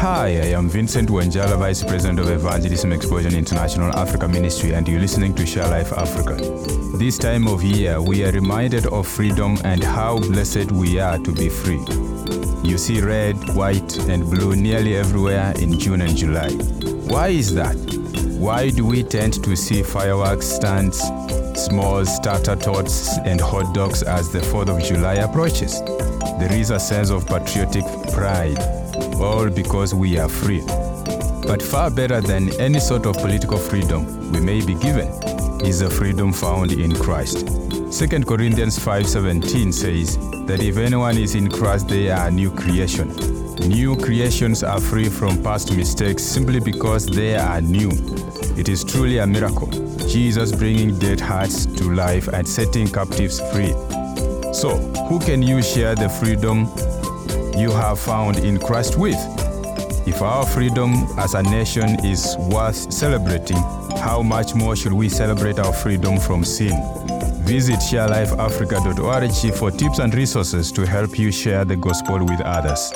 Hi, I am Vincent Wanjala, Vice President of Evangelism Explosion International Africa Ministry, and you're listening to Share Life Africa. This time of year, we are reminded of freedom and how blessed we are to be free. You see red, white, and blue nearly everywhere in June and July. Why is that? Why do we tend to see fireworks stands, s'mores tater tots, and hot dogs as the 4th of July approaches? There is a sense of patriotic pride, all because we are free. But far better than any sort of political freedom we may be given is the freedom found in Christ. 2 Corinthians 5:17 says that if anyone is in Christ they are a new creation. New creations are free from past mistakes simply because they are new. It is truly a miracle. Jesus bringing dead hearts to life and setting captives free. So, who can you share the freedom you have found in Christ with? If our freedom as a nation is worth celebrating, how much more should we celebrate our freedom from sin? Visit sharelifeafrica.org for tips and resources to help you share the gospel with others.